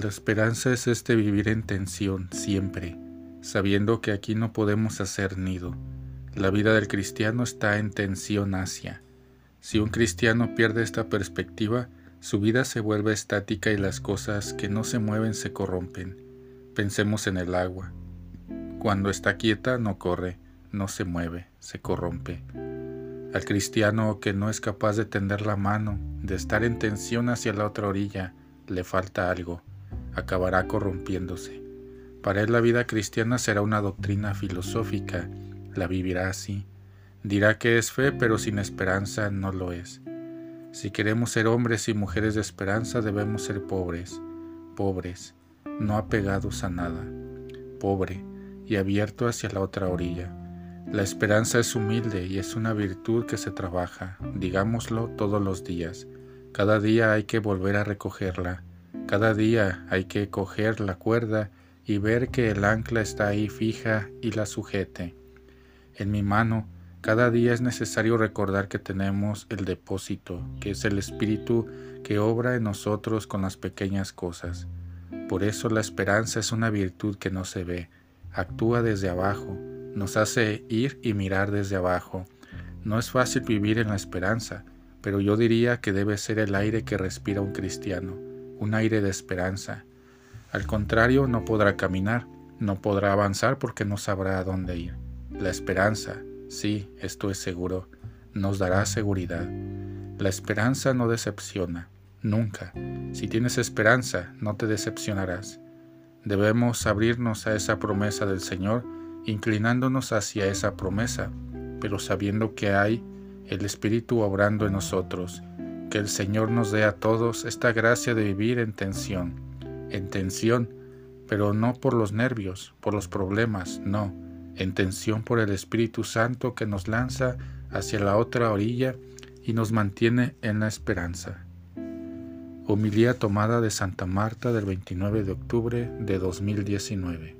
La esperanza es este vivir en tensión siempre, sabiendo que aquí no podemos hacer nido. La vida del cristiano está en tensión hacia. Si un cristiano pierde esta perspectiva, su vida se vuelve estática y las cosas que no se mueven se corrompen. Pensemos en el agua. Cuando está quieta no corre, no se mueve, se corrompe. Al cristiano que no es capaz de tender la mano, de estar en tensión hacia la otra orilla, le falta algo, acabará corrompiéndose. Para él la vida cristiana será una doctrina filosófica, la vivirá así. Dirá que es fe, pero sin esperanza no lo es. Si queremos ser hombres y mujeres de esperanza, debemos ser pobres, pobres, no apegados a nada, pobre y abierto hacia la otra orilla. La esperanza es humilde y es una virtud que se trabaja, digámoslo, todos los días. Cada día hay que volver a recogerla, cada día hay que coger la cuerda y ver que el ancla está ahí fija y la sujete. En mi mano, cada día es necesario recordar que tenemos el depósito, que es el Espíritu que obra en nosotros con las pequeñas cosas. Por eso la esperanza es una virtud que no se ve, actúa desde abajo, nos hace ir y mirar desde abajo. No es fácil vivir en la esperanza, pero yo diría que debe ser el aire que respira un cristiano, un aire de esperanza. Al contrario, no podrá caminar, no podrá avanzar porque no sabrá a dónde ir. La esperanza, Sí, esto es seguro, nos dará seguridad. La esperanza no decepciona, nunca. Si tienes esperanza, no te decepcionarás. Debemos abrirnos a esa promesa del Señor, inclinándonos hacia esa promesa, pero sabiendo que hay el Espíritu obrando en nosotros. Que el Señor nos dé a todos esta gracia de vivir en tensión, en tensión, pero no por los nervios, por los problemas, no en tensión por el Espíritu Santo que nos lanza hacia la otra orilla y nos mantiene en la esperanza. Homilía tomada de Santa Marta del 29 de octubre de 2019.